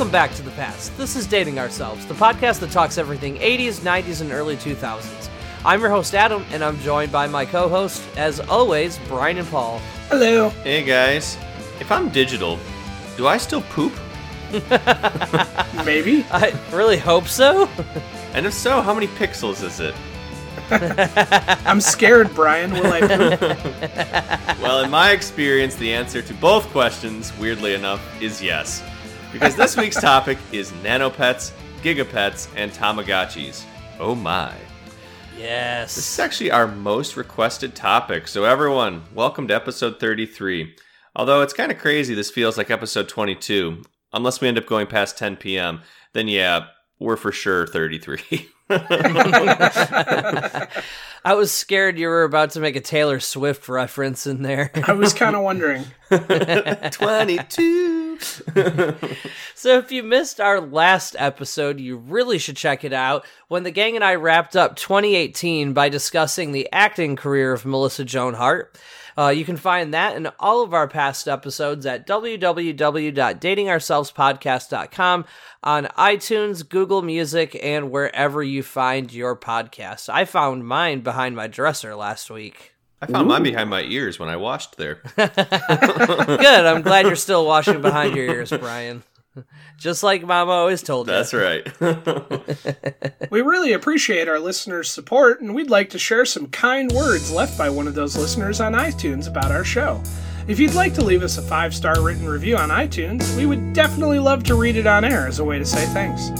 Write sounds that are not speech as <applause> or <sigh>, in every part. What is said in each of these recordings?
Welcome back to the past. This is Dating Ourselves, the podcast that talks everything 80s, 90s, and early 2000s. I'm your host, Adam, and I'm joined by my co host, as always, Brian and Paul. Hello. Hey guys, if I'm digital, do I still poop? <laughs> Maybe. I really hope so. And if so, how many pixels is it? <laughs> I'm scared, Brian. Will I poop? <laughs> Well, in my experience, the answer to both questions, weirdly enough, is yes. Because this week's topic is nanopets, gigapets, and Tamagotchis. Oh my. Yes. This is actually our most requested topic, so everyone, welcome to episode 33. Although it's kind of crazy, this feels like episode 22. Unless we end up going past 10 p.m., then yeah, we're for sure 33. <laughs> <laughs> I was scared you were about to make a Taylor Swift reference in there. I was kind of wondering. <laughs> 22. So if you missed our last episode, you really should check it out. When the gang and I wrapped up 2018 by discussing the acting career of Melissa Joan Hart. Uh, you can find that in all of our past episodes at www.datingourselvespodcast.com on iTunes, Google Music, and wherever you find your podcasts. I found mine behind my dresser last week. I found mine behind my ears when I washed there. <laughs> <laughs> Good. I'm glad you're still washing behind your ears, Brian. Just like Mama always told you. That's right. <laughs> We really appreciate our listeners' support, and we'd like to share some kind words left by one of those listeners on iTunes about our show. If you'd like to leave us a five star written review on iTunes, we would definitely love to read it on air as a way to say thanks.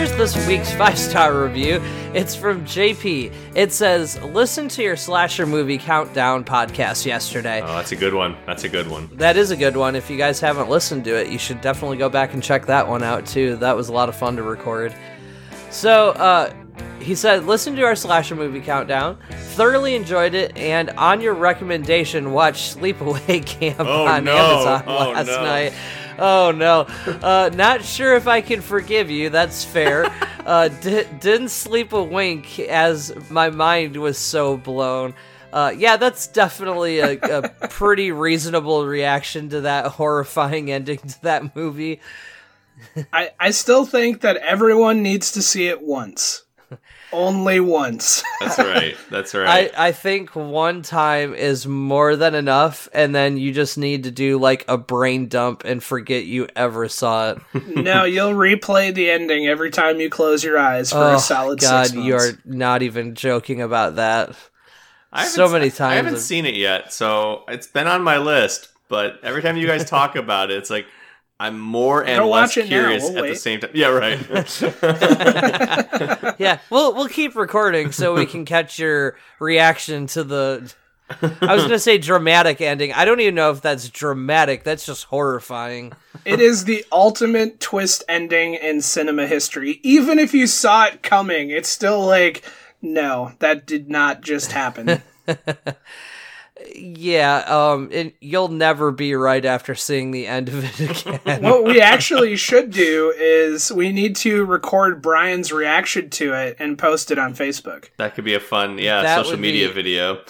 Here's this week's <laughs> five star review. It's from JP. It says, Listen to your slasher movie countdown podcast yesterday. Oh, that's a good one. That's a good one. That is a good one. If you guys haven't listened to it, you should definitely go back and check that one out too. That was a lot of fun to record. So, uh, he said, listen to our slasher movie countdown. Thoroughly enjoyed it, and on your recommendation, watch Sleepaway <laughs> Camp Oh, on no. Amazon Oh, last no. night. <laughs> Oh no, uh, not sure if I can forgive you. That's fair. <laughs> uh, di- didn't sleep a wink as my mind was so blown. Uh, yeah, that's definitely a, a <laughs> pretty reasonable reaction to that horrifying ending to that movie. I, I still think that everyone needs to see it once. Only once. <laughs> That's right. That's right. I, I think one time is more than enough, and then you just need to do like a brain dump and forget you ever saw it. <laughs> no, you'll replay the ending every time you close your eyes for oh a solid God, six you are not even joking about that. I so many times. I haven't I've- seen it yet, so it's been on my list. But every time you guys talk about it, it's like I'm more and Go less watch curious we'll at the same time. Yeah, right. <laughs> yeah, we'll we'll keep recording so we can catch your reaction to the. I was gonna say dramatic ending. I don't even know if that's dramatic. That's just horrifying. It is the ultimate twist ending in cinema history. Even if you saw it coming, it's still like, no, that did not just happen. <laughs> Yeah, um, and you'll never be right after seeing the end of it again. <laughs> what we actually should do is we need to record Brian's reaction to it and post it on Facebook. that could be a fun, yeah, That social media be- video.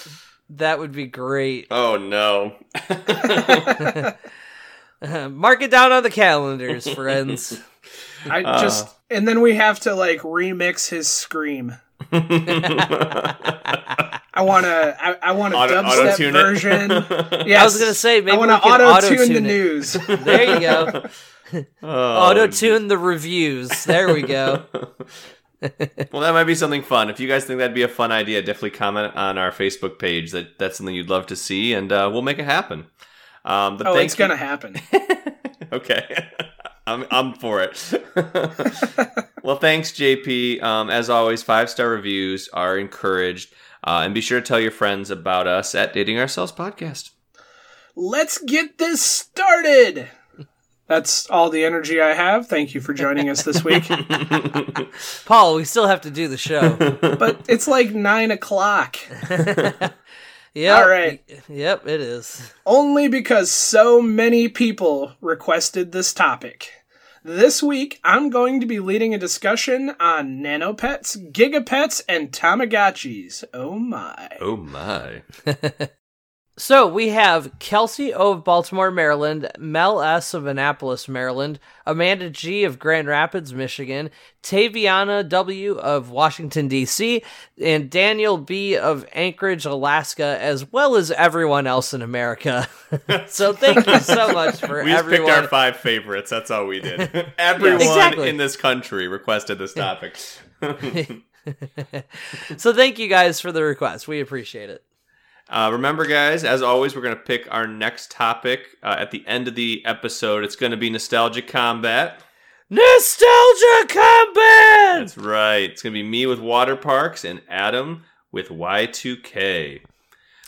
that would be great. Oh no. <laughs> Mark it down on the calendars, friends. I Uh. just and then we have to like remix his scream. <laughs> I want to I, I want a Auto- dubstep auto-tune it. version. Yes. <laughs> I was gonna say maybe I want to auto tune the it. news. <laughs> There you go. Oh, Auto tune the reviews. There we go. Well, that might be something fun. If you guys think that'd be a fun idea, definitely comment on our Facebook page that that's something you'd love to see, and uh, we'll make it happen. Um, but Oh, it's you- gonna happen. okay. I'm I'm for it. Well, thanks, JP. Um, as always, five star reviews are encouraged, uh, and be sure to tell your friends about us at Dating Ourselves Podcast. Let's get this started. That's all the energy I have. Thank you for joining us this week. <laughs> Paul, we still have to do the show. but it's like nine o'clock. <laughs> Yep. All right. Yep, it is. Only because so many people requested this topic. This week, I'm going to be leading a discussion on nanopets, gigapets, and Tamagotchis. Oh my. Oh my. <laughs> So we have Kelsey O of Baltimore, Maryland, Mel S of Annapolis, Maryland, Amanda G of Grand Rapids, Michigan, Taviana W of Washington D.C., and Daniel B of Anchorage, Alaska, as well as everyone else in America. <laughs> so thank you so <laughs> much for We everyone. picked our five favorites. That's all we did. <laughs> Everyone Exactly. in this country requested this topic. so thank you guys for the request. We appreciate it. Uh, remember, guys, as always, we're going to pick our next topic uh, at the end of the episode. It's going to be nostalgic combat. Nostalgia Combat! That's right. It's going to be me with water parks and Adam with Y2K.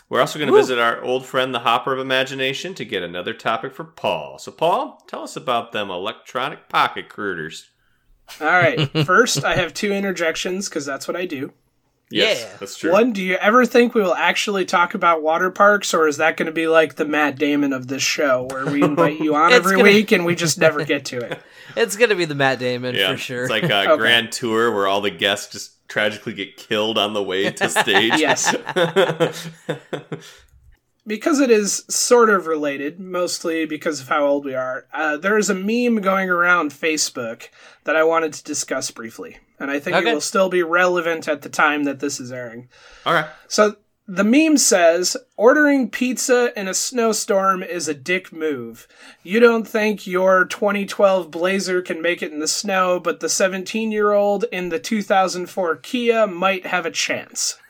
We're also going to Woo. visit our old friend, the Hopper of Imagination, to get another topic for Paul. So, Paul, tell us about them electronic pocket critters. All right. <laughs> First, I have two interjections because that's what I do. Yes, Yeah. that's true. One, do you ever think we will actually talk about water parks, or is that going to be like the Matt Damon of this show, where we invite you on <laughs> every gonna- week and we <laughs> just never get to it? <laughs> It's going to be the Matt Damon yeah, for sure. It's like a Okay. grand tour where all the guests just tragically get killed on the way to stage. Yes. Because it is sort of related, mostly because of how old we are, uh, there is a meme going around Facebook that I wanted to discuss briefly. And I think Okay. it will still be relevant at the time that this is airing. all right. So the meme says ordering pizza in a snowstorm is a dick move. You don't think your 2012 Blazer can make it in the snow, but the 17 year old in the 2004 Kia might have a chance. <laughs>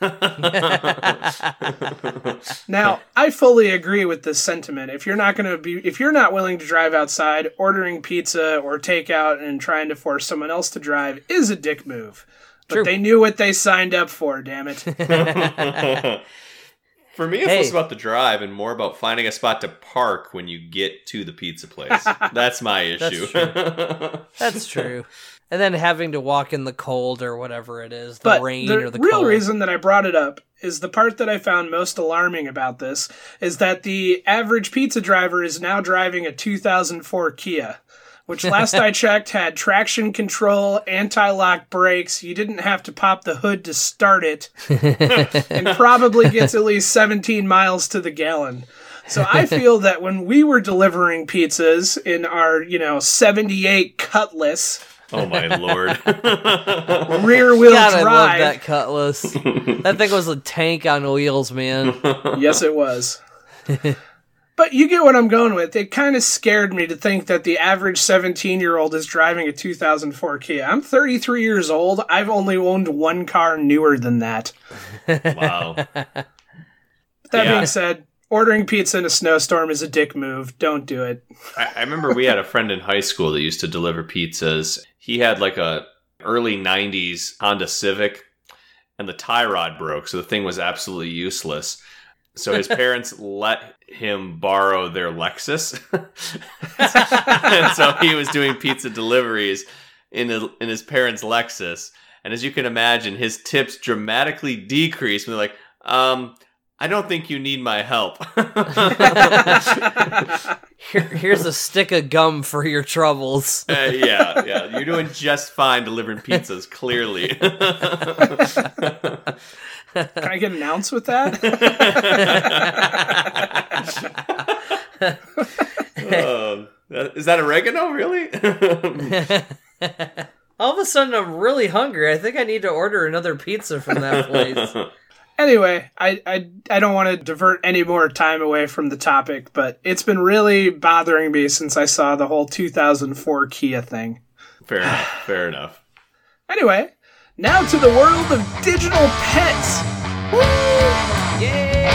Now, I fully agree with this sentiment. If you're not going to be, if you're not willing to drive outside, ordering pizza or takeout and trying to force someone else to drive is a dick move. But True. they knew what they signed up for, damn it. <laughs> For me, it's Hey. less about the drive and more about finding a spot to park when you get to the pizza place. <laughs> That's my issue. That's issue. <laughs> That's true. And then having to walk in the cold or whatever it is, the but rain the, or the real cold. reason that I brought it up is the part that I found most alarming about this is that the average pizza driver is now driving a 2004 Kia, which last I checked had traction control, anti-lock brakes. You didn't have to pop the hood to start it, <laughs> and probably gets at least 17 miles to the gallon. So I <laughs> feel that when we were delivering pizzas in our, you know, 78 Cutlass oh my lord. <laughs> rear wheel God, I love drive, that Cutlass. that thing was a tank on wheels, man. yes, it was. But you get what I'm going with. It kind of scared me to think that the average 17 year old is driving a 2004 Kia. I'm 33 years old. I've only owned one car newer than that. <laughs> wow. That Yeah. being said, ordering pizza in a snowstorm is a dick move. Don't do it. I, I remember we had a friend in high school that used to deliver pizzas. He had like a early '90s Honda Civic, and the tie rod broke, so the thing was absolutely useless. So his <laughs> parents let him borrow their Lexus, and <laughs> so he was doing pizza deliveries in his, in his parents' Lexus. And as you can imagine, his tips dramatically decreased. And they're like, um, I don't think you need my help. <laughs> Here, here's a stick of gum for your troubles. Uh, yeah, yeah. You're doing just fine delivering pizzas, clearly. <laughs> Can I get an ounce with that? Um, that- is that oregano, really? <laughs> All of a sudden, I'm really hungry. I think I need to order another pizza from that place. <laughs> Anyway, I, I, I don't want to divert any more time away from the topic, but it's been really bothering me since I saw the whole 2004 Kia thing. fair enough. Fair enough. <sighs> Anyway, now to the world of digital pets. Woo! Yay!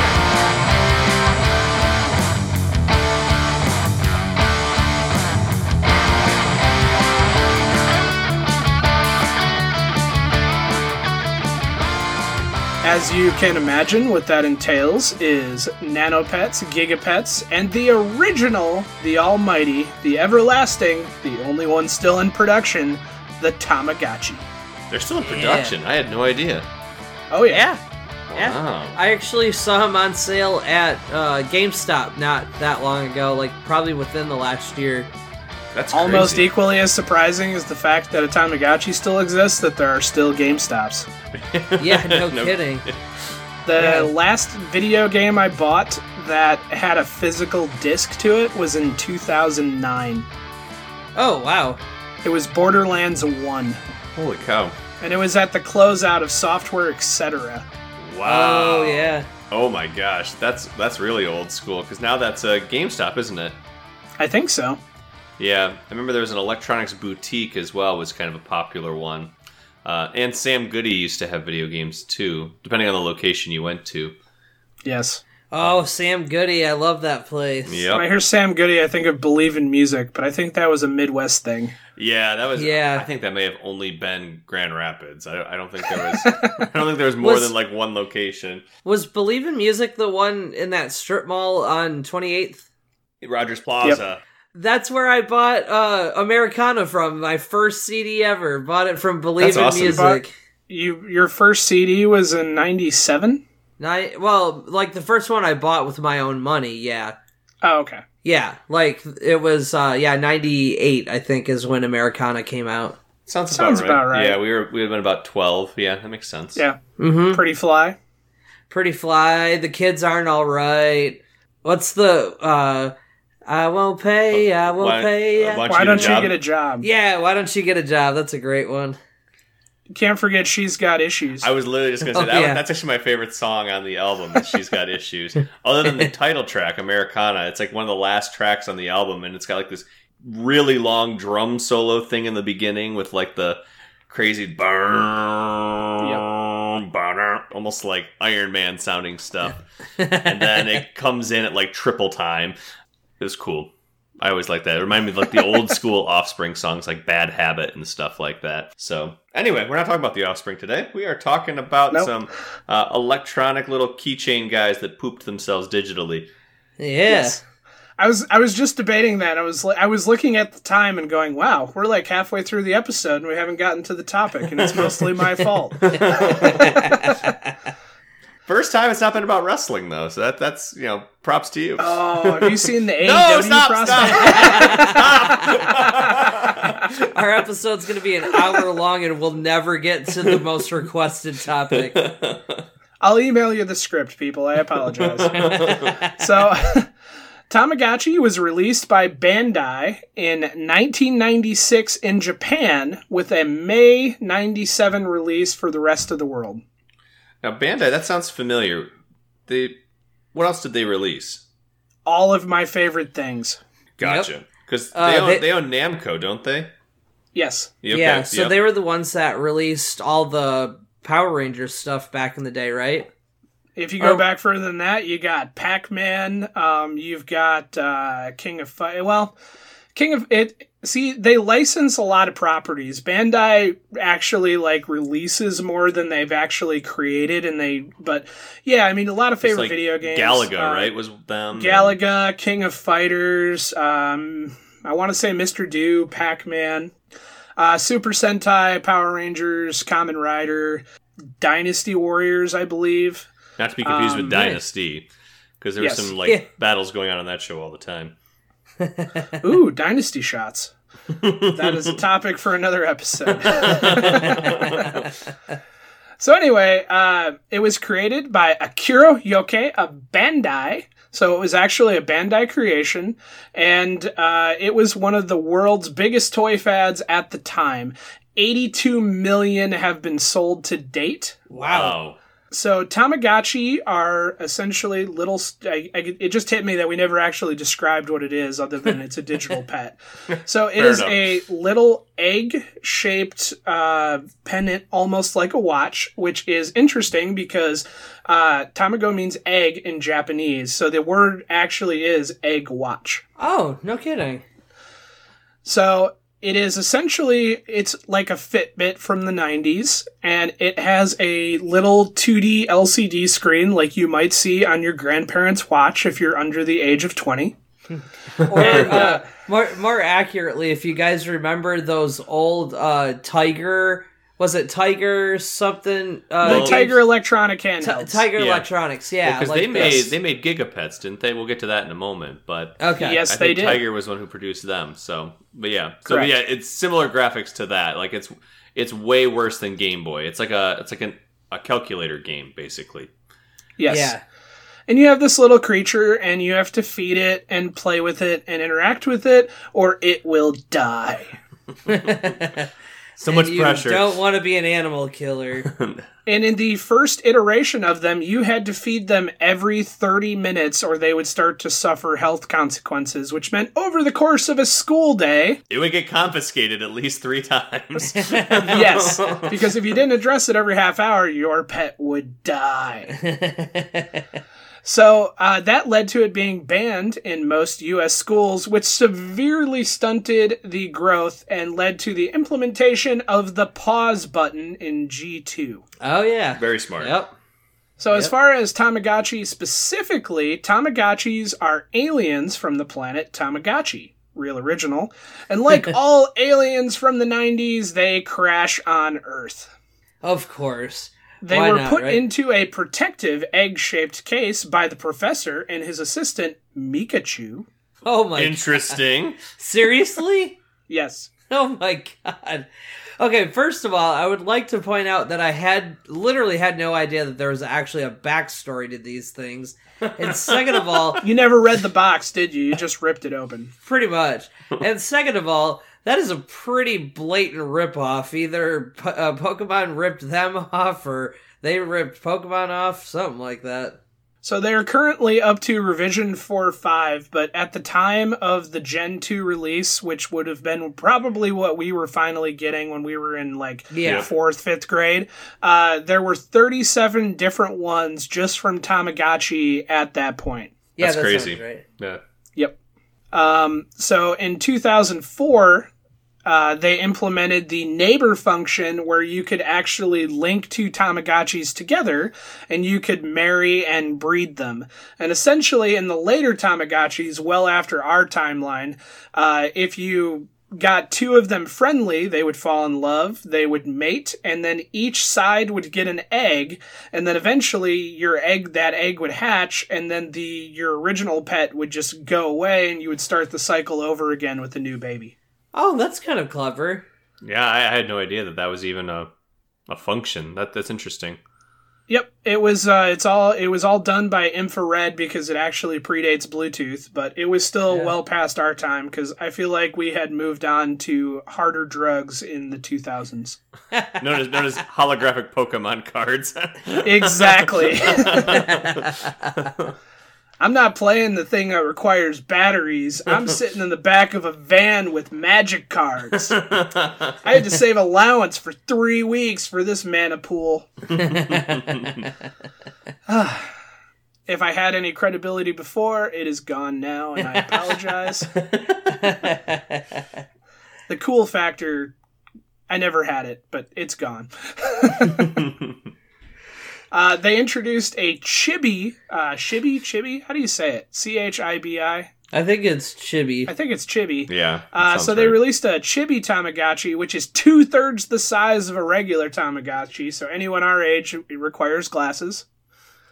As you can imagine, what that entails is nanopets, gigapets, and the original, the almighty, the everlasting, the only one still in production, the Tamagotchi. They're still in production. I had no idea. Oh, yeah. Yeah. Yeah. Wow. I actually saw them on sale at uh, GameStop not that long ago, like probably within the last year. That's Almost equally as surprising is the fact that a Tamagotchi still exists, that there are still GameStops. <laughs> Yeah, no, No. kidding. The Yeah. last video game I bought that had a physical disc to it was in 2009. Oh wow. It was Borderlands 1, Holy cow! and it was at the closeout of Software Etc. Wow. Oh yeah. Oh my gosh, that's that's really old school. Because now that's a GameStop, isn't it? I think so. Yeah, I remember there was an electronics boutique as well. Was kind of a popular one. Uh, and Sam Goody used to have video games too, depending on the location you went to. Yes. Oh, Sam Goody, I love that place. When I hear Sam Goody, I think of Believe in Music, but I think that was a Midwest thing. Yeah, that was. Yeah. I think that may have only been Grand Rapids. I, I don't think there was. <laughs> I don't think there was more Was- than like one location. Was Believe in Music the one in that strip mall on 28th? Rogers Plaza. That's where I bought uh Americana from. My first CD ever. Bought it from Believe That's in awesome. Music. You your first CD was in '97. Ni- well, like the first one I bought with my own money. Yeah. Oh, okay. Yeah, like it was uh yeah, 98 I think is when Americana came out. Sounds, Sounds about, right. about right. Yeah, we were we had been about twelve. Yeah, that makes sense. Yeah, Mhm. pretty fly. Pretty Fly, The Kids Aren't All Right. What's the uh I won't pay, I won't Why- pay. uh, I- why Why you don't get a you get a job? yeah, why don't you get a job? That's a great one. Can't forget she's got issues. I was literally just gonna say Oh, that. yeah. That's actually my favorite song on the album. Is She's got issues. <laughs> Other than the <laughs> title track, Americana, it's like one of the last tracks on the album, and it's got like this really long drum solo thing in the beginning with like the crazy burn, burn, almost like Iron Man sounding stuff, <laughs> and then it comes in at like triple time. It was cool. I always like that. It reminded me of like the old <laughs> school Offspring songs, like Bad Habit and stuff like that. So, anyway, we're not talking about the Offspring today. We are talking about Nope. some uh, electronic little keychain guys that pooped themselves digitally. Yeah. I was I was just debating that. I was li- I was looking at the time and going, "Wow, we're like halfway through the episode and we haven't gotten to the topic, and it's mostly my fault." <laughs> <laughs> First time it's not been about wrestling though, so that that's you know props to you. Oh, have you seen the AEW <laughs> no, stop, process? stop. <laughs> Our episode's going to be an hour long and we'll never get to the most requested topic. <laughs> I'll email you the script, people. I apologize. so, Tamagotchi was released by Bandai in 1996 in Japan, with a May 97 release for the rest of the world. Now Bandai, that sounds familiar. They, what else did they release? All of my favorite things. Gotcha. Because Uh, they, own, they- they own Namco, don't they? Yes. Okay, yeah, so yep. they were the ones that released all the Power Rangers stuff back in the day, right? If you go Oh. back further than that, you got Pac Man. Um, you've got uh, King of Fight. Well, King of it. See, they license a lot of properties. Bandai actually like releases more than they've actually created, and they. But yeah, I mean, a lot of favorite like video games. Galaga, uh, right? Was them Galaga, King of Fighters. Um, I want to say Mr. Do, Pac Man, uh, Super Sentai, Power Rangers, Kamen Rider, Dynasty Warriors, I believe. Not to be confused Um, with Dynasty, because there yes. were some like Yeah. <laughs> battles going on on that show all the time. <laughs> Ooh, Dynasty shots. that is a topic for another episode. <laughs> so anyway, uh, it was created by Akira Yoke of Bandai. So it was actually a Bandai creation, and uh, it was one of the world's biggest toy fads at the time. 82 million have been sold to date. Wow. So Tamagotchi are essentially little. I, I, it just hit me that we never actually described what it is, other than it's a digital <laughs> pet. So it Fair is enough. a little egg-shaped uh, pennant, almost like a watch, which is interesting because uh, Tamago means egg in Japanese. So the word actually is egg watch. Oh, no kidding. So it is essentially it's like a Fitbit from the 90s and it has a little 2D LCD screen like you might see on your grandparents' watch if you're under the age of 20. <laughs> Or uh, more more accurately, if you guys remember those old uh, Tiger was it Tiger something? Uh, the Tiger Electronic Ti- handhelds. Tiger Yeah. Electronics, yeah. because like they made this. they made Gigapets, didn't they? We'll get to that in a moment, but Okay. Yes, I they think did. Tiger was one who produced them. So, but yeah, so Correct. yeah, it's similar graphics to that. Like it's it's way worse than Game Boy. It's like a it's like an, a calculator game basically. yes. Yeah. And you have this little creature, and you have to feed it and play with it and interact with it, or it will die. <laughs> So much you pressure. don't want to be an animal killer. <laughs> And in the first iteration of them, you had to feed them every 30 minutes, or they would start to suffer health consequences, which meant over the course of a school day, It would get confiscated at least three times. <laughs> yes, because if you didn't address it every half hour, your pet would die. <laughs> So uh, that led to it being banned in most U.S. schools, which severely stunted the growth and led to the implementation of the pause button in G2. oh yeah. Very smart. Yep. So, as far as Tamagotchi specifically, Tamagotchis are aliens from the planet Tamagotchi. Real original. And like <laughs> all aliens from the 90s, they crash on Earth. Of course. They Why were not, put right? into a protective egg shaped case by the professor and his assistant, Mikachu. Oh my. Interesting. Seriously? <laughs> Yes. Oh my god. Okay, first of all, I would like to point out that I had literally had no idea that there was actually a backstory to these things. And second of all, <laughs> You never read the box, did you? You just ripped it open. pretty much. And second of all, that is a pretty blatant ripoff. Either P- uh, Pokemon ripped them <laughs> off or they ripped Pokemon off, something like that. So they are currently up to revision 4 5, but at the time of the Gen 2 release, which would have been probably what we were finally getting when we were in like Yeah. fourth, fifth grade, uh, there were 37 different ones just from Tamagotchi at that point. Yeah, That's that crazy. right. Yeah. Yep. Um, so in 2004, uh, they implemented the neighbor function where you could actually link two Tamagotchis together and you could marry and breed them. And essentially, in the later Tamagotchis, well after our timeline, uh, if you got two of them friendly, they would fall in love, they would mate, and then each side would get an egg, and then eventually your egg that egg would hatch, and then the your original pet would just go away and you would start the cycle over again with a new baby. Oh, that's kind of clever. Yeah, I, I had no idea that that was even a a function. That that's interesting. Yep, it was uh, it's all it was all done by infrared because it actually predates Bluetooth, but it was still Yeah. well past our time because I feel like we had moved on to harder drugs in the 2000s. <laughs> Known as known as holographic Pokemon cards. Exactly. <laughs> <laughs> I'm not playing the thing that requires batteries. I'm <laughs> sitting in the back of a van with magic cards. <laughs> I had to save allowance for three weeks for this mana pool. <laughs> if I had any credibility before, it is gone now, and I apologize. the cool factor, I never had it, but it's gone. Uh, they introduced a chibi, uh, chibi, chibi. How do you say it? C H I B I. I think it's chibi. I think it's chibi. yeah. Uh, sounds so they right. released a chibi Tamagotchi, which is two thirds the size of a regular Tamagotchi. So anyone our age it requires glasses.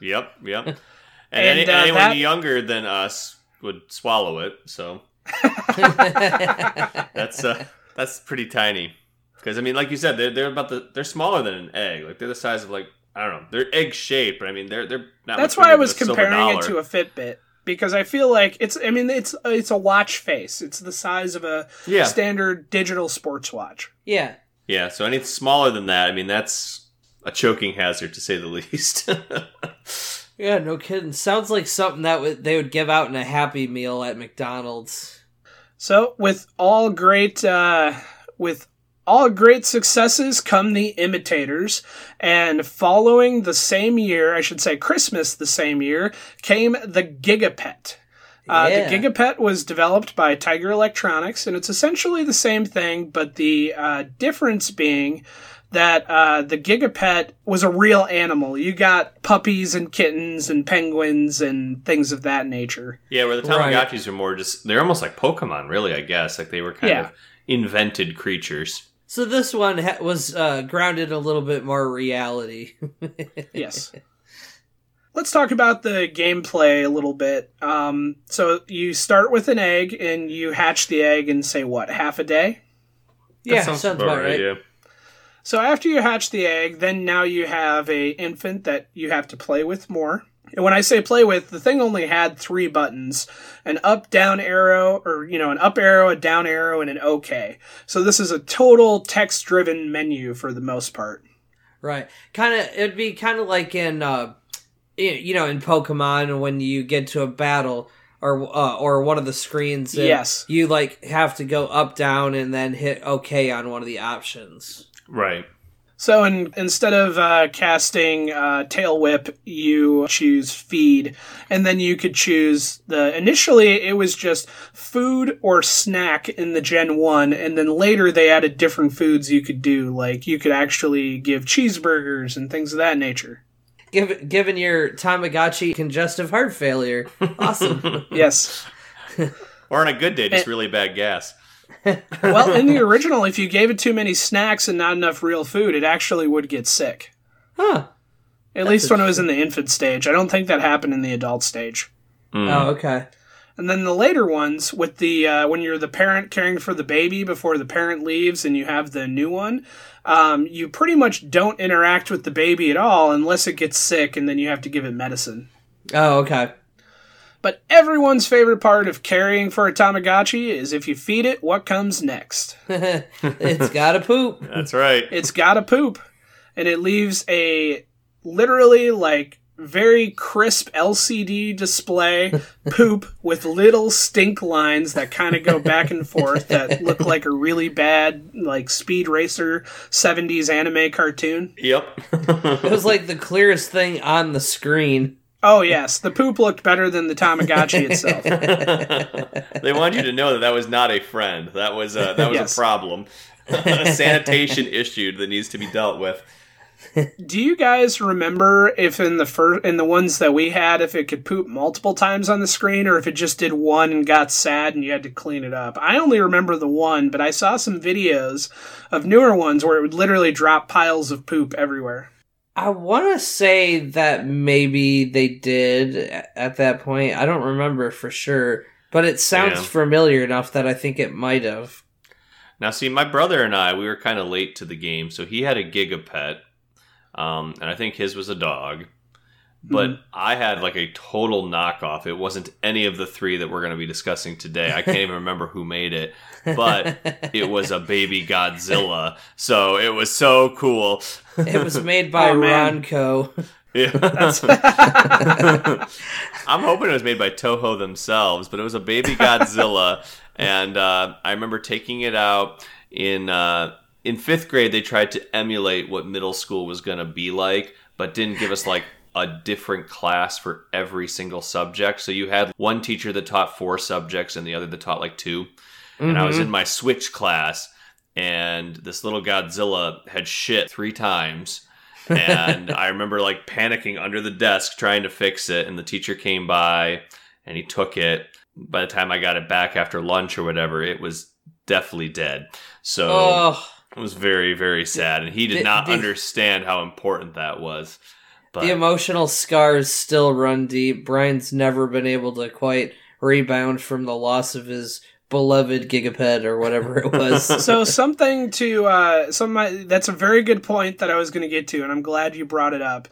Yep, yep. And, <laughs> And, any, uh, anyone that- younger than us would swallow it. So <laughs> that's uh, that's pretty tiny. Because I mean, like you said, they're they're about the they're smaller than an egg. Like they're the size of like I don't know. They're egg shaped, but I mean they're they're not. That's why I was than a silver comparing it to a Fitbit because I feel like it's. I mean, it's it's a watch face. It's the size of a Yeah. standard digital sports watch. yeah. Yeah, so anything smaller than that, I mean, that's a choking hazard to say the <laughs> least. Yeah, no kidding. Sounds like something that would they would give out in a Happy Meal at McDonald's. So with all great uh, with all great successes come the imitators, and following the same year, I should say Christmas the same year, came the Gigapet. Uh, Yeah. The Gigapet was developed by Tiger Electronics, and it's essentially the same thing, but the uh, difference being that uh, the Gigapet was a real animal. You got puppies and kittens and penguins and things of that nature. yeah, where the Right. Tamagotchis are more just, they're almost like Pokemon, really, I guess. Like they were kind Yeah. of invented creatures. So this one ha- was uh, grounded a little bit more reality. <laughs> yes. Let's talk about the gameplay a little bit. Um, so you start with an egg and you hatch the egg in say what half a day. yeah, sounds, about right. Yeah. So after you hatch the egg, then now you have a infant that you have to play with more. And when I say play with, the thing only had three buttons an up down arrow, or, you know, an up arrow, a down arrow, and an OK. So this is a total text driven menu for the most part. Right. Kind of, it'd be kind of like in, uh, you know, in Pokemon when you get to a battle or uh, or one of the screens. and Yes. You like have to go up, down, and then hit OK on one of the options. Right. So in, instead of uh, casting uh, Tail Whip, you choose Feed, and then you could choose the. Initially, it was just food or snack in the Gen One, and then later they added different foods you could do. Like you could actually give cheeseburgers and things of that nature. Given given your Tamagotchi congestive heart failure, awesome. <laughs> Yes. Or on a good day, just really bad gas. <laughs> well, in the original, if you gave it too many snacks and not enough real food, it actually would get sick. huh. At least when it was in the infant stage. I don't think that happened in the adult stage. Oh, okay. And then the later ones with the uh, when you're the parent caring for the baby before the parent leaves, and you have the new one, um, you pretty much don't interact with the baby at all unless it gets sick, and then you have to give it medicine. Oh, okay. But everyone's favorite part of caring for a Tamagotchi is if you feed it, what comes next? <laughs> it's gotta poop. That's right. It's got to poop, and it leaves a literally like very crisp LCD display <laughs> poop with little stink lines that kind of go back and forth that look like a really bad like Speed Racer 70s anime cartoon. Yep. <laughs> It was like the clearest thing on the screen. Oh yes, the poop looked better than the Tamagotchi itself. <laughs> they want you to know that that was not a friend. That was a, that was Yes. a problem, <laughs> a sanitation issue that needs to be dealt with. Do you guys remember if in the first in the ones that we had if it could poop multiple times on the screen or if it just did one and got sad and you had to clean it up? I only remember the one, but I saw some videos of newer ones where it would literally drop piles of poop everywhere. I want to say that maybe they did at that point. I don't remember for sure, but it sounds Yeah. familiar enough that I think it might have. Now, see, my brother and I, we were kind of late to the game, so he had a Gigapet, um, and I think his was a dog. But I had like a total knockoff. It wasn't any of the three that we're going to be discussing today. I can't even <laughs> remember who made it, but it was a baby Godzilla. So it was so cool. It was made <laughs> by Oh. Ronco. Yeah. <laughs> I'm hoping it was made by Toho themselves, but it was a baby Godzilla, and uh, I remember taking it out in uh, in fifth grade. They tried to emulate what middle school was going to be like, but didn't give us like a different class for every single subject. So you had one teacher that taught four subjects and the other that taught like 2 and I was in my switch class, and this little Godzilla had shit three times. and <laughs> I remember like panicking under the desk trying to fix it, and the teacher came by and he took it. By the time I got it back after lunch or whatever, it was definitely dead. So Oh, it was very, very sad, and he did the- not the- understand how important that was. But the emotional scars still run deep. Brian's never been able to quite rebound from the loss of his beloved Gigapet or whatever it was. <laughs> so something to uh some that's a very good point that I was going to get to and I'm glad you brought it up.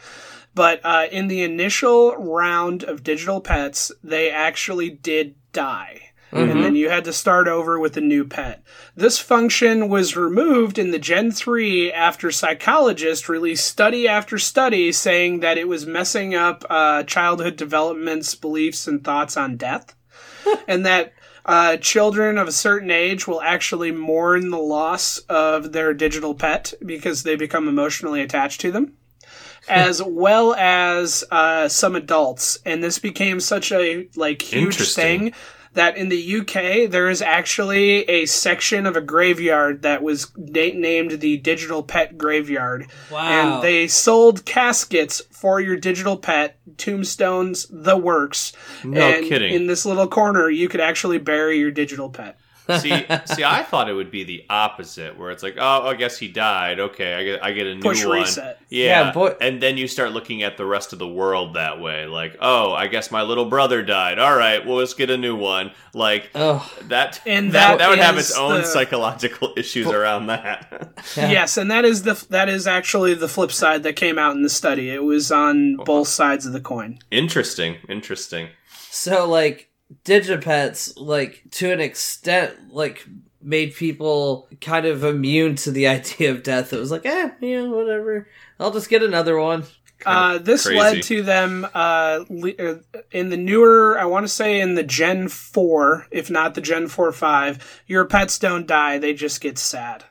But uh, in the initial round of digital pets, they actually did die. And then you had to start over with a new pet. This function was removed in the Gen 3 after psychologists released study after study saying that it was messing up uh, childhood development's beliefs and thoughts on death. <laughs> and that uh, children of a certain age will actually mourn the loss of their digital pet because they become emotionally attached to them, <laughs> as well as uh, some adults. And this became such a like huge thing that in the UK there is actually a section of a graveyard that was na- named the Digital Pet Graveyard. Wow. And they sold caskets for your digital pet, tombstones, the works. No and kidding. In this little corner, you could actually bury your digital pet. See, see, I thought it would be the opposite, where it's like, oh, I guess he died. Okay, I get, I get a new Push one. reset. Yeah, Yeah, boy- and then you start looking at the rest of the world that way. Like, oh, I guess my little brother died. All right, well, let's get a new one. Like Oh, that. And that, that that would have its own the- psychological <laughs> issues around that. <laughs> Yeah. Yes, and that is the that is actually the flip side that came out in the study. It was on both sides of the coin. interesting, interesting. so like digipets, like to an extent, like made people kind of immune to the <laughs> idea of death. It was like, eh, yeah, whatever. I'll just get another one. Uh, this crazy. led to them uh, le- uh, in the newer, I want to say in the Gen 4, if not the Gen 4 5, your pets don't die, they just get sad.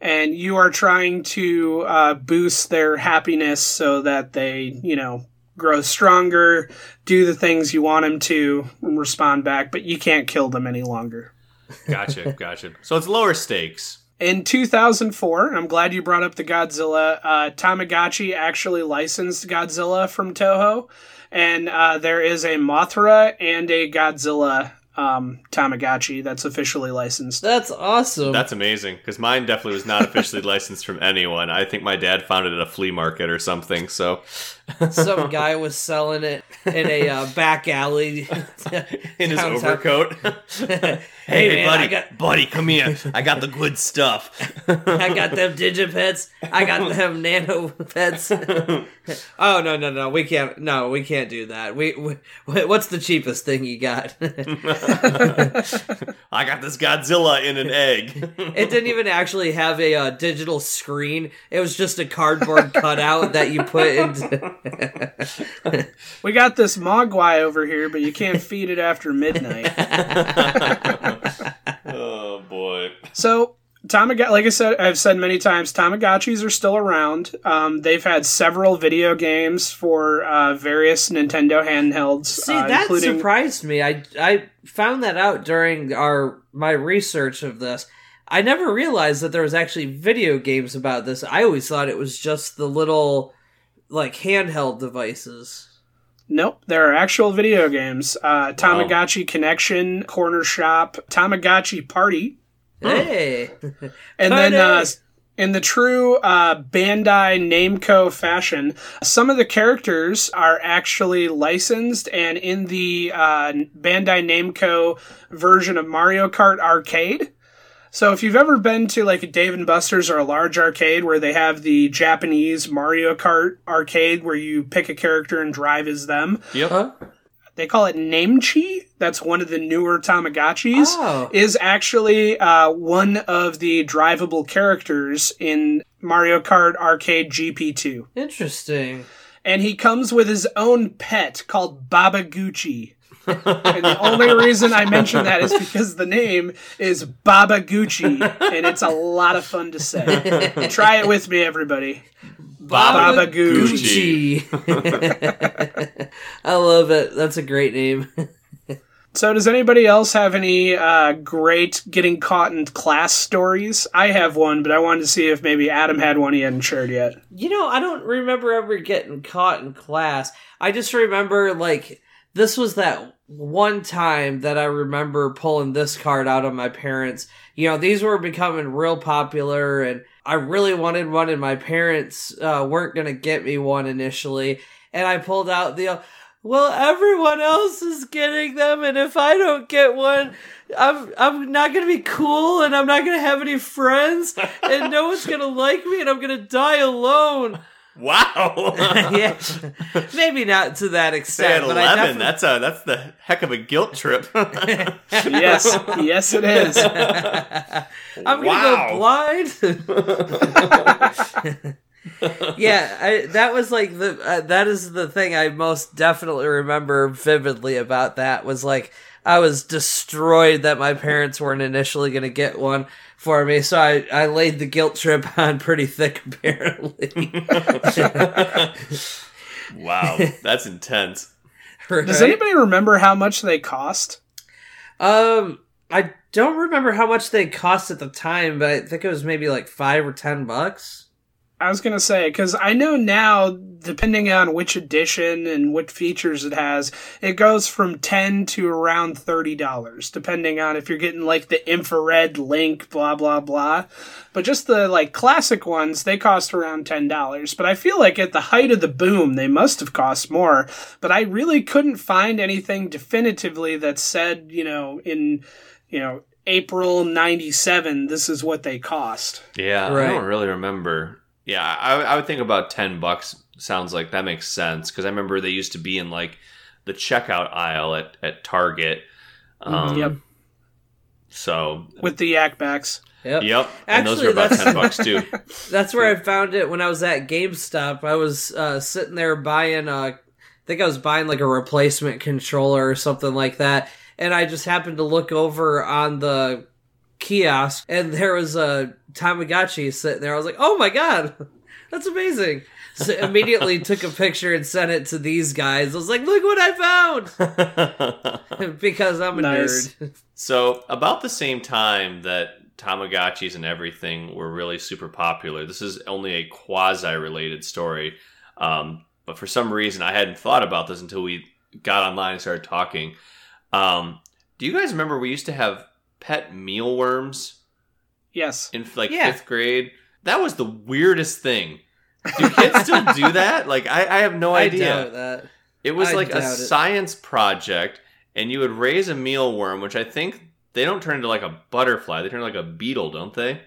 And you are trying to uh, boost their happiness so that they, you know, grow stronger, do the things you want them to, and respond back, but you can't kill them any longer. Gotcha, <laughs> gotcha. So it's lower stakes. In 2004, I'm glad you brought up the Godzilla. Uh, Tamagotchi actually licensed Godzilla from Toho, and uh, there is a Mothra and a Godzilla um, Tamagotchi that's officially licensed. That's awesome. That's amazing because mine definitely was not officially <laughs> licensed from anyone. I think my dad found it at a flea market or something. So Some <laughs> guy was selling it in a uh, back alley. <laughs> in his overcoat. <laughs> hey, Hey, man, buddy, got buddy, come here. I got the good stuff. I got them digipets. I got them nano pets. oh no no no! We can't. No, we can't do that. We, we what's the cheapest thing you got? I got this Godzilla in an egg. it didn't even actually have a uh, digital screen. It was just a cardboard cutout that you put into. <laughs> We got this Mogwai over here, but you can't <laughs> feed it after midnight. <laughs> oh boy. So Tamagotchi, like I said, I've said many times, Tamagotchis are still around. Um, they've had several video games for uh, various Nintendo handhelds, See, uh, that including surprised me. I I found that out during our my research of this. I never realized that there was actually video games about this. I always thought it was just the little like handheld devices. Nope, there are actual video games. Uh, Tamagotchi Connection, Corner Shop, Tamagotchi Party, Hey, <laughs> and then uh, in the true uh, Bandai Namco fashion, some of the characters are actually licensed, and in the uh, Bandai Namco version of Mario Kart Arcade. So if you've ever been to like a Dave and Buster's or a large arcade where they have the Japanese Mario Kart arcade where you pick a character and drive as them, Yep. huh? they call it Mametchi. That's one of the newer Tamagotchis. Oh. Is actually uh, one of the drivable characters in Mario Kart Arcade GP2. Interesting. And he comes with his own pet called Baba Gucci. And the only reason I mention that is because the name is Baba Gucci, and it's a lot of fun to say. Try it with me, everybody. Baba Gucci. Gucci. <laughs> I love it. That's a great name. So, does anybody else have any uh, great getting caught in class stories? I have one, but I wanted to see if maybe Adam had one he hadn't shared yet. You know, I don't remember ever getting caught in class. I just remember like this was that one time that I remember pulling this card out of my parents. You know, these were becoming real popular and I really wanted one and my parents uh, weren't going to get me one initially. And I pulled out the well, everyone else is getting them, and if I don't get one, I'm I'm not gonna be cool, and I'm not gonna have any friends, and no one's gonna like me, and I'm gonna die alone. Wow. <laughs> yeah, maybe not to that extent, at but I eleven. definitely. That's a that's the heck of a guilt trip. <laughs> Yes, yes, it is. I'm Wow. gonna go blind. <laughs> yeah, I, that was like the uh, that is the thing I most definitely remember vividly about that was like I was destroyed that my parents weren't initially gonna get one for me, so I I laid the guilt trip <laughs> on pretty thick apparently. <laughs> wow, that's intense. Does anybody remember how much they cost? Um, I don't remember how much they cost at the time, but I think it was maybe like five or ten bucks. I was gonna say because I know now, depending on which edition and what features it has, it goes from ten to around thirty dollars, depending on if you're getting like the infrared link, blah blah blah. But just the like classic ones, they cost around ten dollars. But I feel like at the height of the boom, they must have cost more. But I really couldn't find anything definitively that said, you know, in you know April 97, this is what they cost. Yeah, right. I don't really remember. Yeah, I, I would think about 10 bucks sounds like that makes sense because I remember they used to be in like the checkout aisle at, at Target. Mm-hmm. Um, yep. So with the Yak Baks. Yep. Yep. And those are about 10 bucks too. <laughs> That's where I found it when I was at GameStop. I was uh, sitting there buying, uh, I think I was buying like a replacement controller or something like that and I just happened to look over on the kiosk and there was a Tamagotchi sitting there. I was like, "Oh my god, <laughs> that's amazing!" So immediately <laughs> took a picture and sent it to these guys. I was like, "Look what I found!" <laughs> because I'm a nice. nerd. So about the same time that Tamagotchis and everything were really super popular. This is only a quasi related story. Um, but for some reason, I hadn't thought about this until we got online and started talking. Um, do you guys remember we used to have pet mealworms? Yes. In like yeah. fifth grade, that was the weirdest thing. Do kids still do <laughs> that? Like, I, I have no idea. that. It was I like a it. science project, and you would raise a mealworm, which I think they don't turn into like a butterfly. They turn like a beetle, don't they?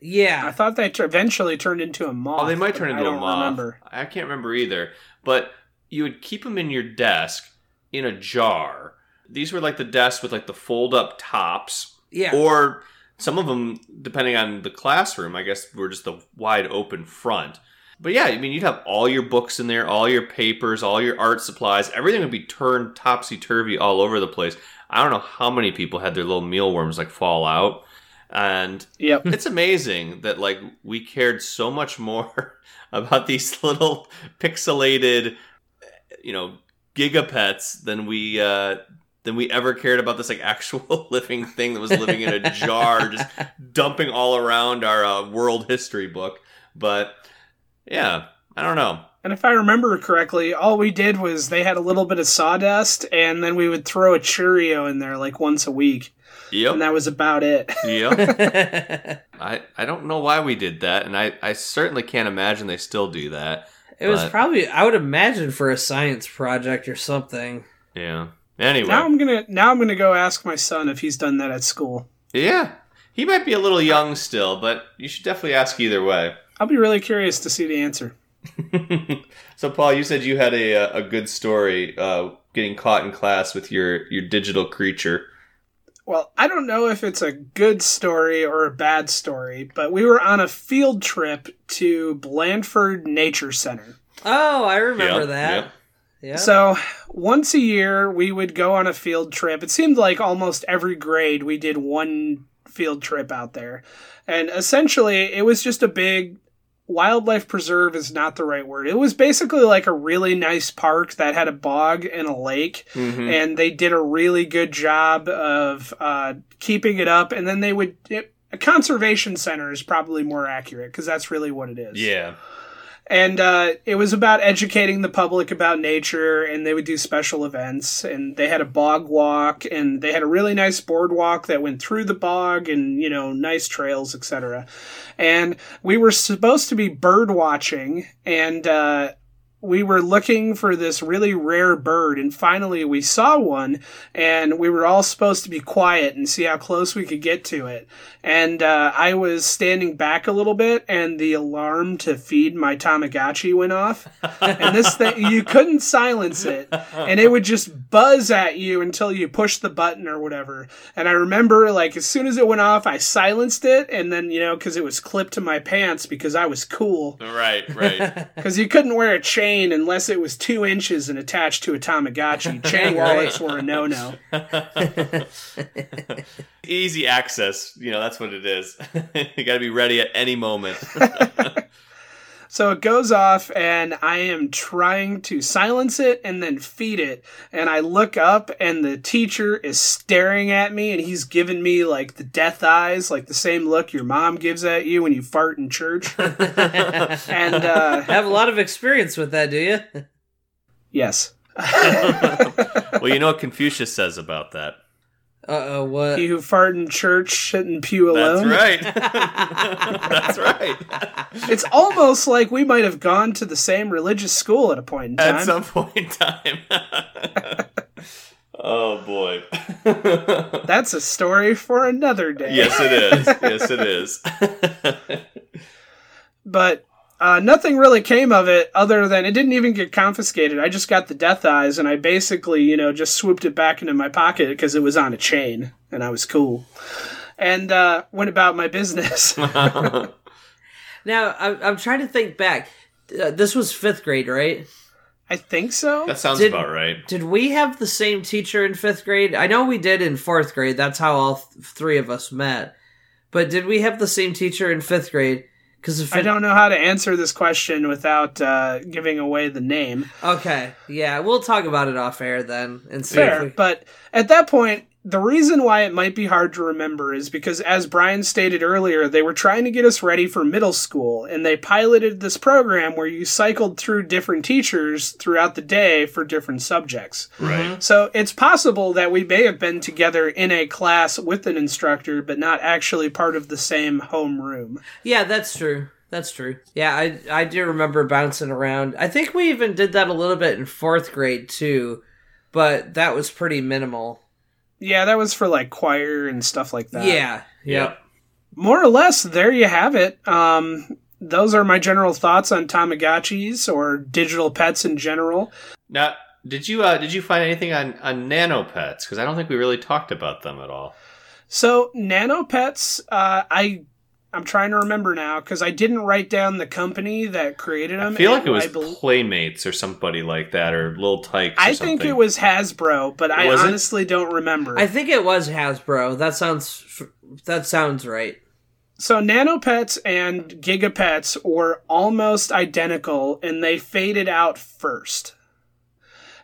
Yeah, I thought they t- eventually turned into a moth. Oh, they might turn into a moth. Remember. I can't remember either. But you would keep them in your desk in a jar, these were like the desks with like the fold up tops. Yeah. Or some of them, depending on the classroom, I guess were just the wide open front. But yeah, I mean, you'd have all your books in there, all your papers, all your art supplies. Everything would be turned topsy turvy all over the place. I don't know how many people had their little mealworms like fall out. And yep. it's amazing that like we cared so much more <laughs> about these <laughs> little pixelated, you know, gigapets than we uh, than we ever cared about this like <laughs> actual living thing that was living in a jar, just <laughs> dumping all around our uh, world history book. But yeah, I don't know. And if I remember correctly, all we did was they had a little bit of sawdust, and then we would throw a Cheerio in there like once a week. Yep. And that was about it. Yep. <laughs> I, I don't know why we did that, and I, I certainly can't imagine they still do that. It but... was probably, I would imagine, for a science project or something. Yeah. Anyway, now I'm gonna now I'm gonna go ask my son if he's done that at school. Yeah, he might be a little young still, but you should definitely ask either way. I'll be really curious to see the answer. <laughs> so, Paul, you said you had a a good story uh, getting caught in class with your your digital creature. Well, I don't know if it's a good story or a bad story, but we were on a field trip to Blandford Nature Center. Oh, I remember yep, that. Yep. Yeah. So once a year we would go on a field trip. It seemed like almost every grade we did one field trip out there. And essentially it was just a big wildlife preserve is not the right word. It was basically like a really nice park that had a bog and a lake, mm-hmm. and they did a really good job of uh, keeping it up. And then they would. It, a conservation center is probably more accurate because that's really what it is. Yeah and uh, it was about educating the public about nature and they would do special events and they had a bog walk and they had a really nice boardwalk that went through the bog and you know nice trails etc and we were supposed to be bird watching and uh, we were looking for this really rare bird and finally we saw one and we were all supposed to be quiet and see how close we could get to it. And uh, i was standing back a little bit and the alarm to feed my tamagotchi went off. And this thing you couldn't silence it. And it would just buzz at you until you pushed the button or whatever. And i remember like as soon as it went off i silenced it and then you know because it was clipped to my pants because i was cool. Right right. <laughs> Because you couldn't wear a chain chain unless it was two inches and attached to a Tamagotchi. <laughs> Chain wallets were a no no. <laughs> Easy access, you know, that's what it is. <laughs> you got to be ready at any moment. So it goes off, and I am trying to silence it and then feed it. And I look up, and the teacher is staring at me, and he's giving me like the death eyes, like the same look your mom gives at you when you fart in church. <laughs> and uh, have a lot of experience with that, do you? yes. <laughs> <laughs> well, you know what Confucius says about that. Uh oh, what? He who fart in church shouldn't pew alone. That's right. <laughs> <laughs> That's right. It's almost like we might have gone to the same religious school at a point in time. At some point in time. <laughs> oh boy. That's a story for another day. yes, it is. Yes, it is. but uh, nothing really came of it other than it didn't even get confiscated. I just got the death eyes and I basically, you know, just swooped it back into my pocket because it was on a chain and I was cool. And uh, went about my business. <laughs> <laughs> now, I'm, I'm trying to think back. Uh, this was fifth grade, right? I think so. That sounds Did- about right. Did we have the same teacher in fifth grade? I know we did in fourth grade. That's how all th- three of us met. But did we have the same teacher in fifth grade? Because I don't know how to answer this question without uh, giving away the name. Okay, yeah, we'll talk about it off air then and see. Fair, we, but at that point, the reason why it might be hard to remember is because, as Brian stated earlier, they were trying to get us ready for middle school, and they piloted this program where you cycled through different teachers throughout the day for different subjects. Right. Mm-hmm. So it's possible that we may have been together in a class with an instructor, but not actually part of the same homeroom. yeah, that's true. That's true. Yeah, I I do remember bouncing around. I think we even did that a little bit in fourth grade too, but that was pretty minimal. Yeah, that was for like choir and stuff like that. yeah, Yep. more or less there you have it um those are my general thoughts on tamagotchis or digital pets in general Now, did you uh, did you find anything on on nano pets? Because I don't think we really talked about them at all. so nano pets uh i i'm trying to remember now because i didn't write down the company that created them I feel like it was I, bel- Playmates or somebody like that, or Little Tikes. I something. think it was hasbro but i Was it? honestly don't remember I think it was Hasbro. That sounds that sounds right. So Nanopets and Gigapets were almost identical, and they faded out first.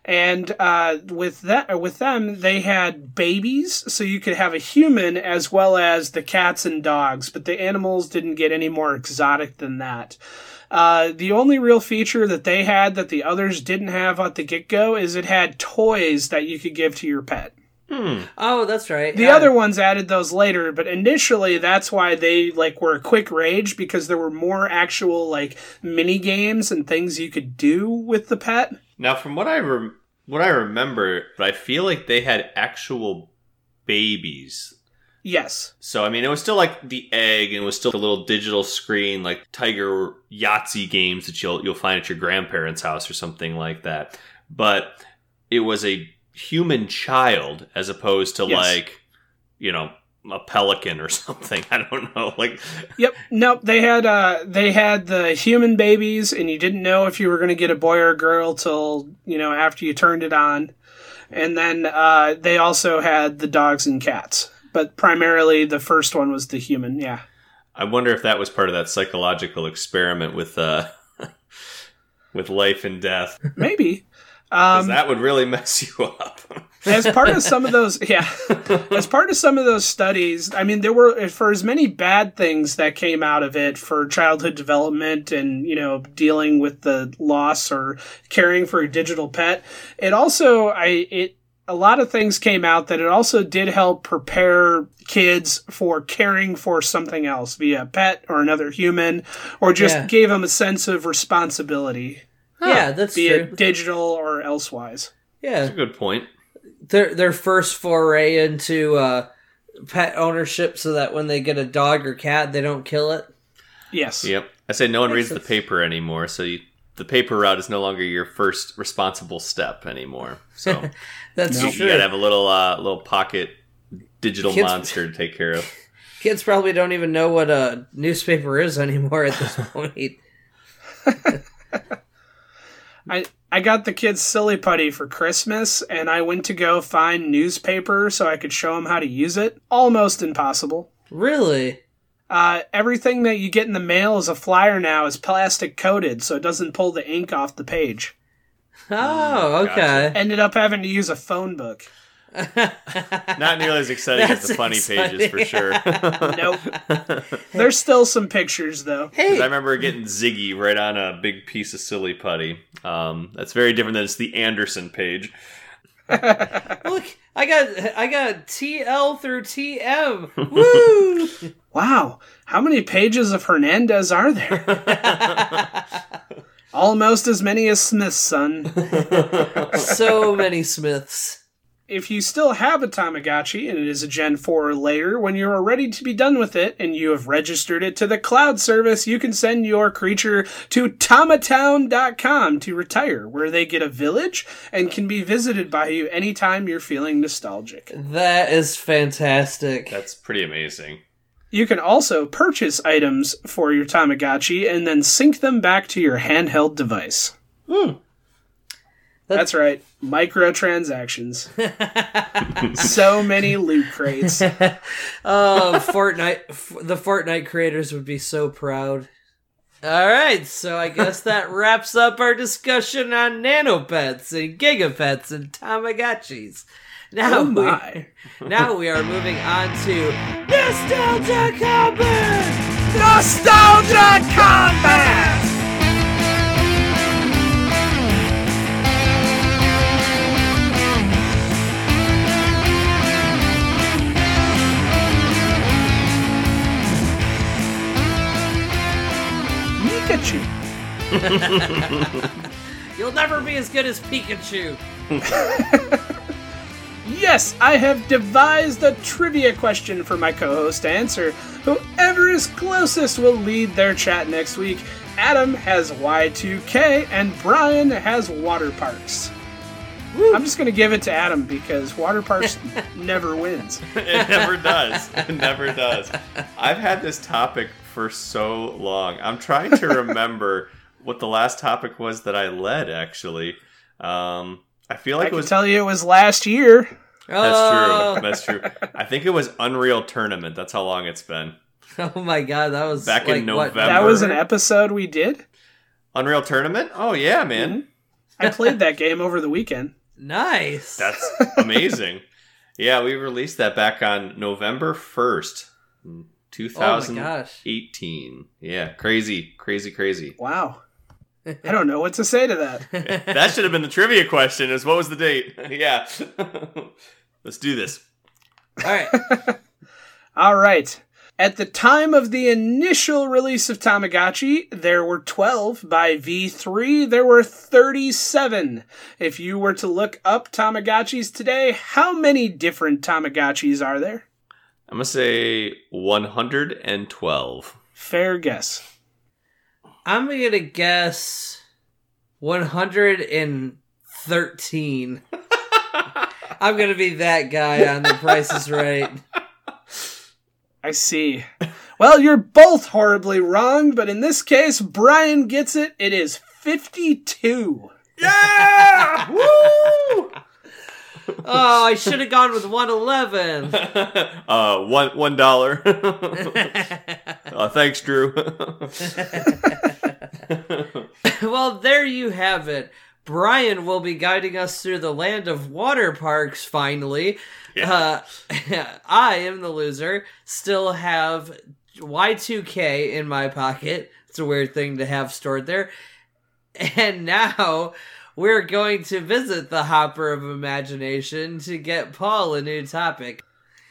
And uh, with that, with them, they had babies, so you could have a human as well as the cats and dogs. But the animals didn't get any more exotic than that. Uh, the only real feature that they had that the others didn't have at the get go is it had toys that you could give to your pet. Hmm. Oh, that's right. The Yeah. other ones added those later, but initially that's why they like were a quick rage because there were more actual like mini games and things you could do with the pet. Now, from what I rem- what I remember, I feel like they had actual babies. Yes. So I mean, it was still like the egg, and it was still a little digital screen, like Tiger Yahtzee games that you'll you'll find at your grandparents' house or something like that. But it was a human child as opposed to Yes. like, you know, a pelican or <laughs> something. I don't know. Like, Yep. Nope. They had uh they had the human babies and you didn't know if you were gonna get a boy or a girl till, you know, after you turned it on. And then uh they also had the dogs and cats. But primarily the first one was the human, yeah. I wonder if that was part of that psychological experiment with uh, <laughs> with life and death. Maybe. <laughs> Um, that would really mess you up. As part of some of those <laughs> yeah as part of some of those studies i mean there were for as many bad things that came out of it for childhood development and you know dealing with the loss or caring for a digital pet it also i it a lot of things came out that it also did help prepare kids for caring for something else via a pet or another human or just Yeah. gave them a sense of responsibility yeah, that's be true. it digital or elsewise yeah, That's a good point. Their their first foray into uh, pet ownership, so that when they get a dog or cat, they don't kill it. yes Yep. I say no one Makes reads the paper anymore, so you, the paper route is no longer your first responsible step anymore. So <laughs> That's you, true. gotta have a little uh, little pocket digital Kids- monster to take care of. <laughs> Kids probably don't even know what a newspaper is anymore at this <laughs> point. I I got the kids silly putty for Christmas, and I went to go find newspaper so I could show them how to use it. Almost impossible. really? Uh, everything that you get in the mail as a flyer now is plastic coated, so it doesn't pull the ink off the page. Oh, okay. Ended up having to use a phone book. <laughs> Not nearly as exciting as the funny pages for sure. <laughs> Nope. <laughs> There's still some pictures though. Hey, I remember getting Ziggy right on a big piece of silly putty. Um, that's very different than it's the Anderson page. look, I got I got TL through TM. Woo! Wow, how many pages of Hernandez are there? Almost as many as Smith's son. so many Smiths. If you still have a Tamagotchi and it is a Gen 4 or later, when you are ready to be done with it and you have registered it to the cloud service, you can send your creature to tamatown.com to retire, where they get a village and can be visited by you anytime you're feeling nostalgic. That is fantastic. That's pretty amazing. You can also purchase items for your Tamagotchi and then sync them back to your handheld device. Hmm. That's right, microtransactions. <laughs> so many loot crates. Oh, <laughs> Fortnite! f- The Fortnite creators would be so proud. All right, so I guess that <laughs> wraps up our discussion on nanopets and gigapets and Tamagotchis. Now Oh we my. now we are moving on to nostalgia combat. Nostalgia Combat! <laughs> You'll never be as good as Pikachu. <laughs> Yes, I have devised a trivia question for my co host to answer. Whoever is closest will lead their chat next week. Adam has Y2K and Brian has water parks. I'm just going to give it to Adam because water parks <laughs> never wins. It never does. It never does. I've had this topic for so long. I'm trying to remember what the last topic was that I led, actually. Um, I feel I like it can was. tell you it was last year. That's Oh. true. <laughs> That's true. I think it was Unreal Tournament. That's how long it's been. <laughs> Oh my god, that was Back like, in what, November. That was an episode we did. Unreal Tournament? Oh, yeah, man. I played that game over the weekend. Nice. That's <laughs> amazing. yeah, we released that back on November 1st, oh my 2018. gosh. Yeah, crazy, crazy, crazy. Wow. I don't know what to say to that. <laughs> that should have been the trivia question is what was the date? <laughs> yeah. <laughs> Let's do this. All right. All right. At the time of the initial release of Tamagotchi, there were 12. By V3, there were 37. If you were to look up Tamagotchis today, how many different Tamagotchis are there? I'm going to say 112. Fair guess. I'm gonna guess 113. <laughs> I'm gonna be that guy on The Price is Right. I see. Well, you're both horribly wrong, but in this case, Brian gets it. It is 52. Yeah! <laughs> Woo! Oh, I should have gone with 111. <laughs> uh, one one dollar. uh, thanks, Drew. <laughs> <laughs> well, there you have it. Brian will be guiding us through the land of water parks finally. Uh, <laughs> I am the loser. Still have Y2K in my pocket. It's a weird thing to have stored there. And now we're going to visit the Hopper of Imagination to get Paul a new topic.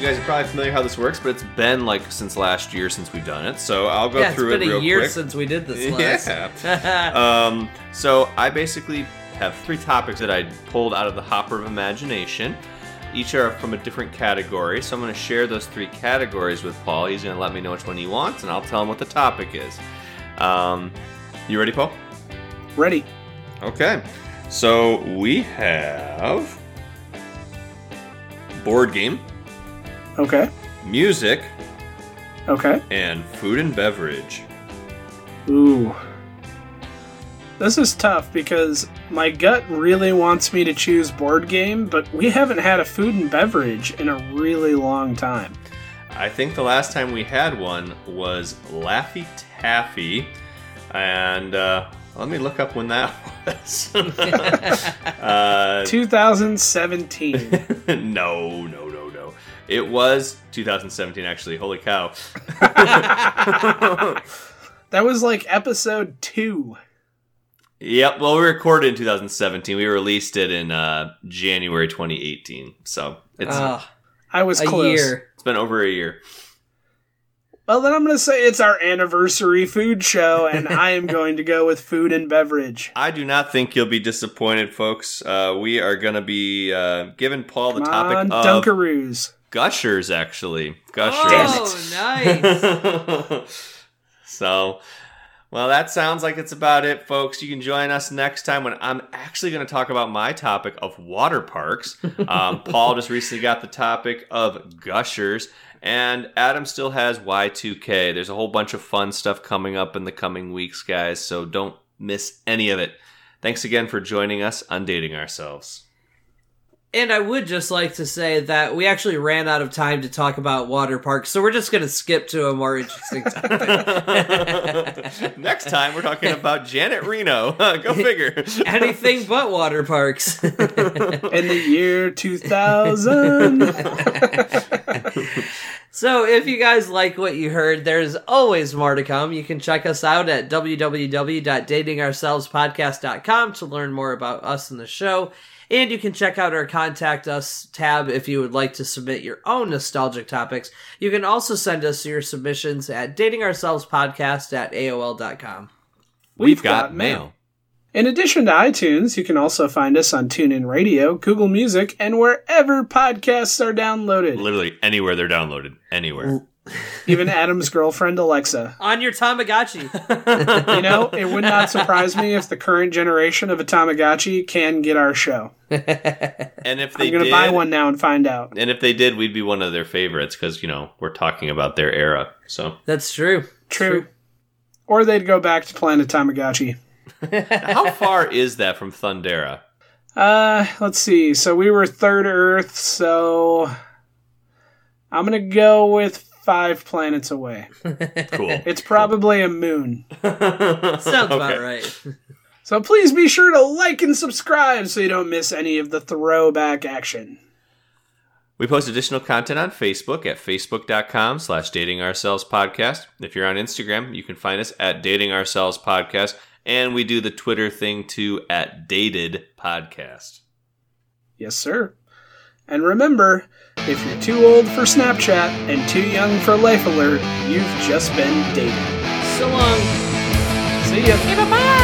you guys are probably familiar how this works, but it's been like since last year since we've done it. So I'll go yeah, it's through been it real a year quick. since we did this <laughs> last. Yeah. <laughs> um, so I basically have three topics that I pulled out of the hopper of imagination. Each are from a different category, so I'm going to share those three categories with Paul. He's going to let me know which one he wants, and I'll tell him what the topic is. Um, you ready, Paul? Ready. Okay. So we have board game, Okay. music, Okay. and food and beverage. Ooh. This is tough because my gut really wants me to choose board game, but we haven't had a food and beverage in a really long time. I think the last time we had one was Laffy Taffy, and uh, let me look up when that <laughs> was. <laughs> uh, 2017. <laughs> no, no, no, no. It was 2017, actually. Holy cow. <laughs> that was like episode 2. Yep, well, we recorded in 2017. We released it in uh, January 2018. So it's, Ah, I was a close. year. it's been over a year. Well, then I'm going to say it's our anniversary food show, and <laughs> I am going to go with food and beverage. I do not think you'll be disappointed, folks. Uh, we are going to be uh, giving Paul the topic on, of Dunkaroos. Gushers, actually. Gushers. Oh, nice. <laughs> so, well, that sounds like it's about it, folks. You can join us next time when I'm actually going to talk about my topic of water parks. <laughs> Um, Paul just recently got the topic of gushers, and Adam still has Y2K. There's a whole bunch of fun stuff coming up in the coming weeks, guys, so don't miss any of it. Thanks again for joining us on Dating Ourselves. And I would just like to say that we actually ran out of time to talk about water parks, so we're just going to skip to a more interesting topic. <laughs> Next time, we're talking about Janet Reno. <laughs> Go figure. <laughs> Anything but water parks. In the year 2000. So, if you guys like what you heard, there's always more to come. You can check us out at www.datingourselvespodcast.com to learn more about us and the show. And you can check out our Contact Us tab if you would like to submit your own nostalgic topics. You can also send us your submissions at datingourselvespodcast at AOL.com. We've got mail. In addition to iTunes, you can also find us on TuneIn Radio, Google Music, and wherever podcasts are downloaded. Literally anywhere they're downloaded. Anywhere. Even Adam's girlfriend Alexa. On your Tamagotchi. <laughs> You know, it would not surprise me if the current generation of a Tamagotchi can get our show. And if they I'm going to did, buy one now and find out. and if they did, we'd be one of their favorites because you know we're talking about their era. So That's true. True. Or they'd go back to Planet Tamagotchi. <laughs> how far is that from Thundera? Uh, let's see. So we were third Earth, so I'm going to go with five planets away. Cool. <laughs> It's probably a moon. <laughs> Sounds about right. So please be sure to like and subscribe so you don't miss any of the throwback action. We post additional content on Facebook at facebook.com slash dating ourselves podcast. If you're on Instagram, you can find us at dating ourselves podcast. And we do the Twitter thing too at dated podcast. Yes, sir. And remember, if you're too old for Snapchat and too young for Life Alert, you've just been dated. So long. See ya. bye bye.